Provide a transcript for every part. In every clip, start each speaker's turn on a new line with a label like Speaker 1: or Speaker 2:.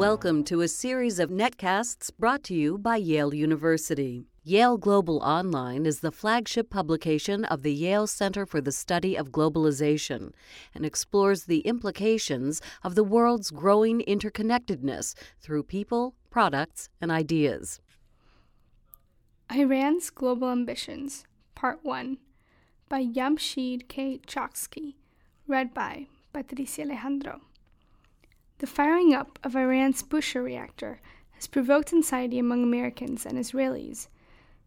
Speaker 1: Welcome to a series of netcasts brought to you by Yale University. Yale Global Online is the flagship publication of the Yale Center for the Study of Globalization and explores the implications of the world's growing interconnectedness through people, products, and ideas.
Speaker 2: Iran's Global Ambitions, Part 1 by Jamsheed K. Choksy, read by Patricia Alejandro. The firing up of Iran's Bushehr reactor has provoked anxiety among Americans and Israelis.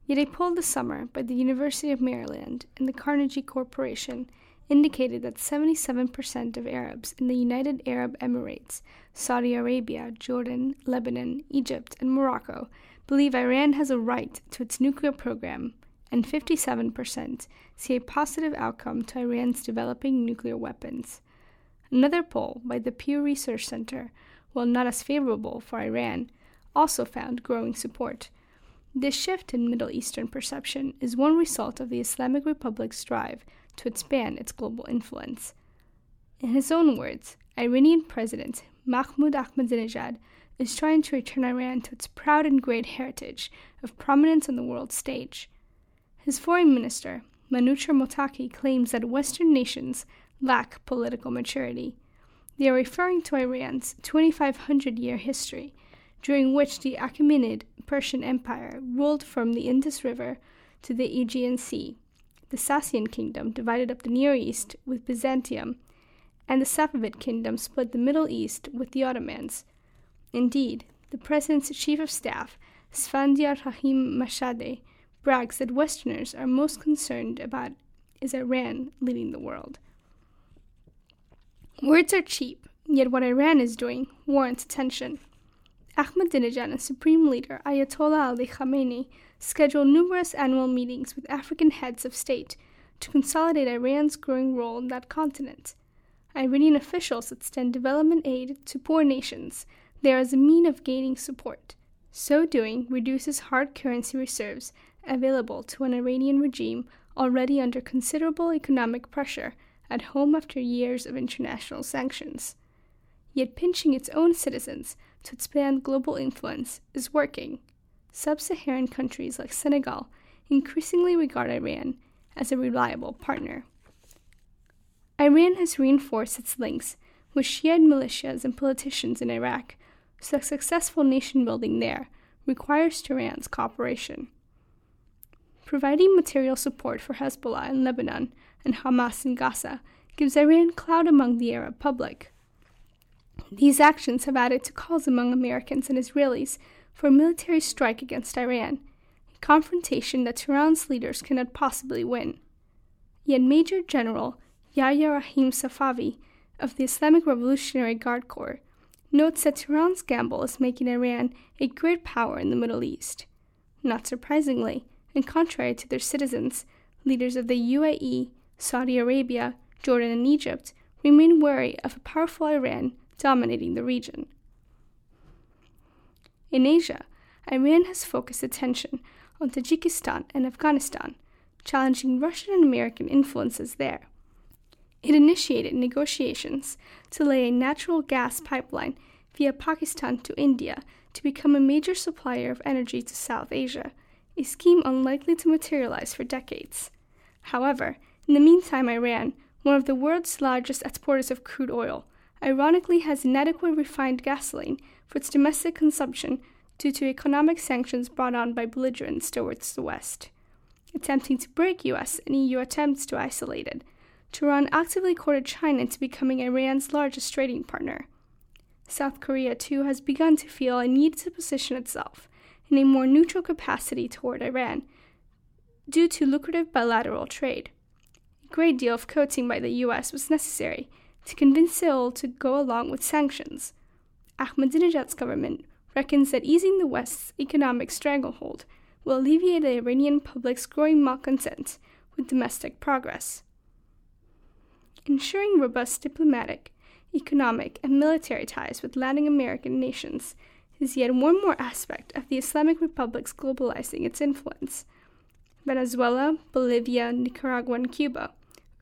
Speaker 2: Yet a poll this summer by the University of Maryland and the Carnegie Corporation indicated that 77% of Arabs in the United Arab Emirates, Saudi Arabia, Jordan, Lebanon, Egypt, and Morocco believe Iran has a right to its nuclear program, and 57% see a positive outcome to Iran's developing nuclear weapons. Another poll by the Pew Research Center, while not as favorable for Iran, also found growing support. This shift in Middle Eastern perception is one result of the Islamic Republic's drive to expand its global influence. In his own words, Iranian President Mahmoud Ahmadinejad is trying to return Iran to its proud and great heritage of prominence on the world stage. His foreign minister, Manucher Mottaki, claims that Western nations lack political maturity. They are referring to Iran's 2500 year history, during which the Achaemenid Persian Empire ruled from the Indus River to the Aegean Sea. The Sassanian kingdom divided up the Near East with Byzantium, and the Safavid kingdom split the Middle East with the Ottomans. Indeed, the president's chief of staff, Esfandiar Rahim Mashaei, brags that Westerners are most concerned about is Iran leading the world. Words are cheap, yet what Iran is doing warrants attention. Ahmadinejad and Supreme Leader Ayatollah Ali Khamenei schedule numerous annual meetings with African heads of state to consolidate Iran's growing role in that continent. Iranian officials extend development aid to poor nations there as a mean of gaining support. So doing reduces hard currency reserves available to an Iranian regime already under considerable economic pressure at home after years of international sanctions. Yet pinching its own citizens to expand global influence is working. Sub Saharan countries like Senegal increasingly regard Iran as a reliable partner. Iran has reinforced its links with Shiite militias and politicians in Iraq, so successful nation building there requires Tehran's cooperation. Providing material support for Hezbollah in Lebanon and Hamas in Gaza gives Iran clout among the Arab public. These actions have added to calls among Americans and Israelis for a military strike against Iran, a confrontation that Tehran's leaders cannot possibly win. Yet Major General Yahya Rahim Safavi of the Islamic Revolutionary Guard Corps notes that Tehran's gamble is making Iran a great power in the Middle East. Not surprisingly, and contrary to their citizens, leaders of the UAE, Saudi Arabia, Jordan, and Egypt remain wary of a powerful Iran dominating the region. In Asia, Iran has focused attention on Tajikistan and Afghanistan, challenging Russian and American influences there. It initiated negotiations to lay a natural gas pipeline via Pakistan to India to become a major supplier of energy to South Asia a scheme unlikely to materialize for decades. However, in the meantime, Iran, one of the world's largest exporters of crude oil, ironically has inadequate refined gasoline for its domestic consumption due to economic sanctions brought on by belligerents towards the West. Attempting to break US and EU attempts to isolate it, Tehran actively courted China into becoming Iran's largest trading partner. South Korea, too, has begun to feel a need to position itself in a more neutral capacity toward Iran due to lucrative bilateral trade. Great deal of coaxing by the US was necessary to convince Seoul to go along with sanctions. Ahmadinejad's government reckons that easing the West's economic stranglehold will alleviate the Iranian public's growing malcontent with domestic progress. Ensuring robust diplomatic, economic, and military ties with Latin American nations is yet one more aspect of the Islamic Republic's globalizing its influence. Venezuela, Bolivia, Nicaragua, and Cuba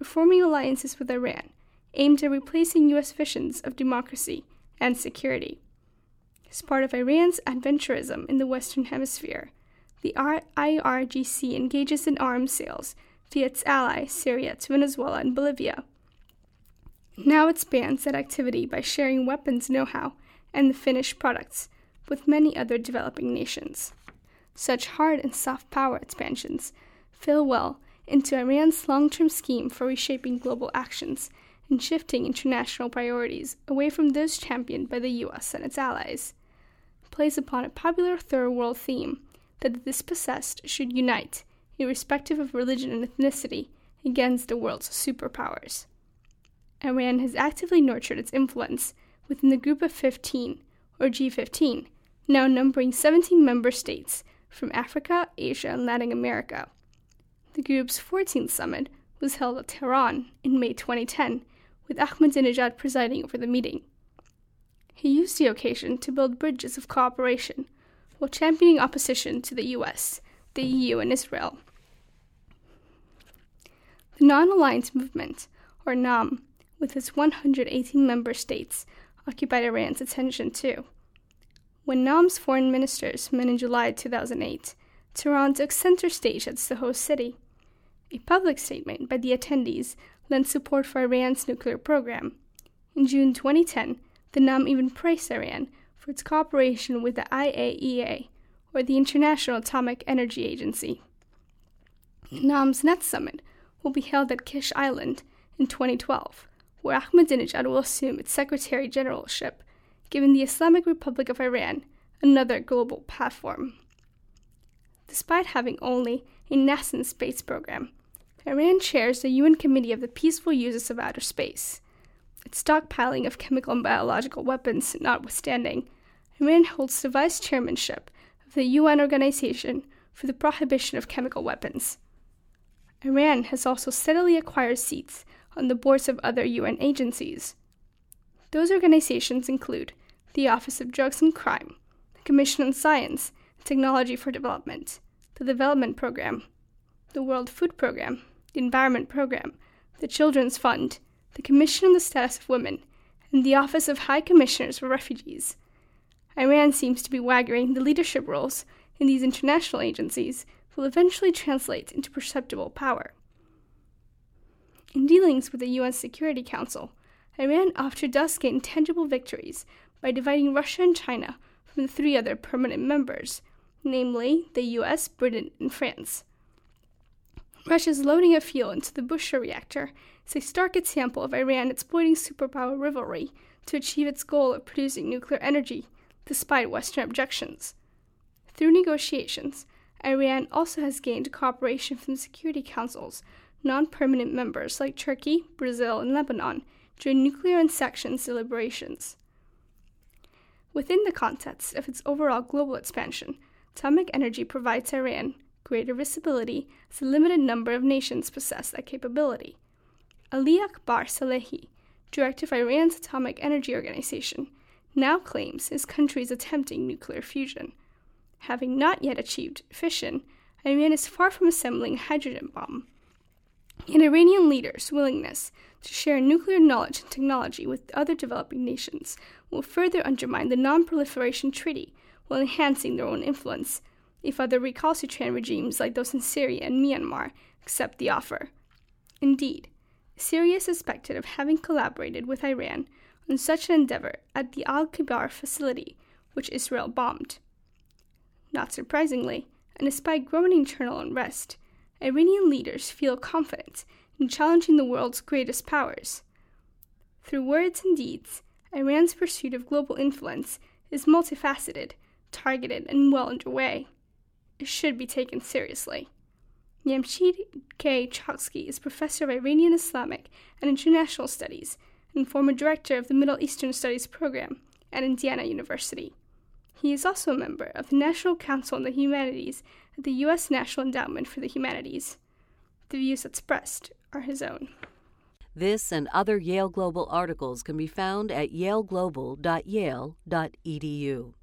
Speaker 2: forming alliances with Iran aimed at replacing U.S. visions of democracy and security. As part of Iran's adventurism in the Western Hemisphere, the IRGC engages in arms sales via its ally Syria to Venezuela and Bolivia. Now it expands that activity by sharing weapons know how and the finished products with many other developing nations. Such hard and soft power expansions fill well into Iran's long term scheme for reshaping global actions and shifting international priorities away from those championed by the US and its allies. Plays upon a popular third world theme that the dispossessed should unite, irrespective of religion and ethnicity, against the world's superpowers. Iran has actively nurtured its influence within the Group of 15, or G15, now numbering 17 member states from Africa, Asia, and Latin America. The group's 14th summit was held at Tehran in May 2010, with Ahmadinejad presiding over the meeting. He used the occasion to build bridges of cooperation while championing opposition to the US, the EU, and Israel. The Non Aligned Movement, or NAM, with its 118 member states, occupied Iran's attention too. When NAM's foreign ministers met in July 2008, Tehran took center stage as the host city. A public statement by the attendees lent support for Iran's nuclear program. In June 2010, the NAM even praised Iran for its cooperation with the IAEA, or the International Atomic Energy Agency. NAM's next summit will be held at Kish Island in 2012, where Ahmadinejad will assume its Secretary Generalship, giving the Islamic Republic of Iran another global platform. Despite having only a nascent space program, Iran chairs the UN Committee of the Peaceful Uses of Outer Space. Its stockpiling of chemical and biological weapons notwithstanding, Iran holds the vice chairmanship of the UN Organization for the Prohibition of Chemical Weapons. Iran has also steadily acquired seats on the boards of other UN agencies. Those organizations include the Office of Drugs and Crime, the Commission on Science Technology for Development, the Development Program, the World Food Program, the Environment Program, the Children's Fund, the Commission on the Status of Women, and the Office of High Commissioners for Refugees. Iran seems to be waggering the leadership roles in these international agencies will eventually translate into perceptible power. In dealings with the UN Security Council, Iran often does gain tangible victories by dividing Russia and China from the three other permanent members, namely the US, Britain, and France. Russia's loading of fuel into the Bushehr reactor is a stark example of Iran exploiting superpower rivalry to achieve its goal of producing nuclear energy, despite Western objections. Through negotiations, Iran also has gained cooperation from the Security Council's non permanent members like Turkey, Brazil, and Lebanon during nuclear inspections deliberations. Within the context of its overall global expansion, atomic energy provides Iran greater visibility as a limited number of nations possess that capability. Ali Akbar Salehi, director of Iran's Atomic Energy Organization, now claims his country is attempting nuclear fusion. Having not yet achieved fission, Iran is far from assembling a hydrogen bomb. An Iranian leader's willingness to share nuclear knowledge and technology with other developing nations will further undermine the Non Proliferation Treaty while enhancing their own influence if other recalcitrant regimes like those in Syria and Myanmar accept the offer. Indeed, Syria is suspected of having collaborated with Iran on such an endeavor at the Al Kibar facility, which Israel bombed. Not surprisingly, and despite growing internal unrest, Iranian leaders feel confident in challenging the world's greatest powers. Through words and deeds, Iran's pursuit of global influence is multifaceted, targeted, and well underway it should be taken seriously. Jamsheed K. Choksy is professor of Iranian Islamic and International Studies and former director of the Middle Eastern Studies program at Indiana University. He is also a member of the National Council on the Humanities at the U.S. National Endowment for the Humanities. The views expressed are his own.
Speaker 1: This and other Yale Global articles can be found at yaleglobal.yale.edu.